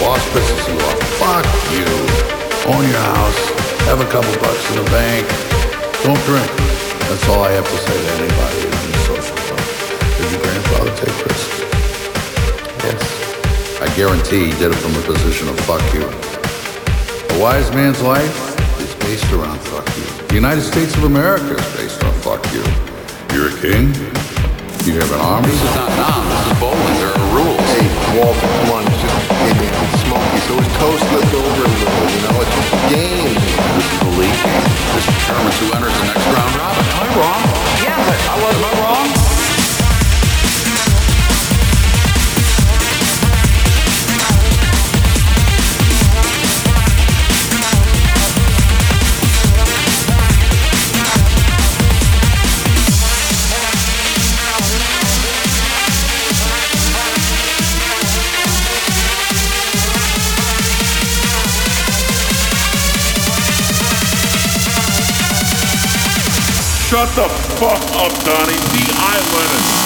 Boss pisses you off. Fuck you. Own your house. Have a couple bucks in the bank. Don't drink. That's all I have to say to anybody in the social club. Did your grandfather take risks? Yes. I guarantee he did it from a position of fuck you. A wise man's life is based around fuck you. The United States of America is based on fuck you. You're a king. You have an army. This is not Nam, this is bowling. There are rules. Hey, Walter, come on, it's just hey, man, Smokey. So his toast left over a little, you know? It's just a game. This is the league game. This determines who enters the next round robin. Am I wrong? Yeah, but I was. Am I wrong? Shut the fuck up, Donny. V.I. Lenin.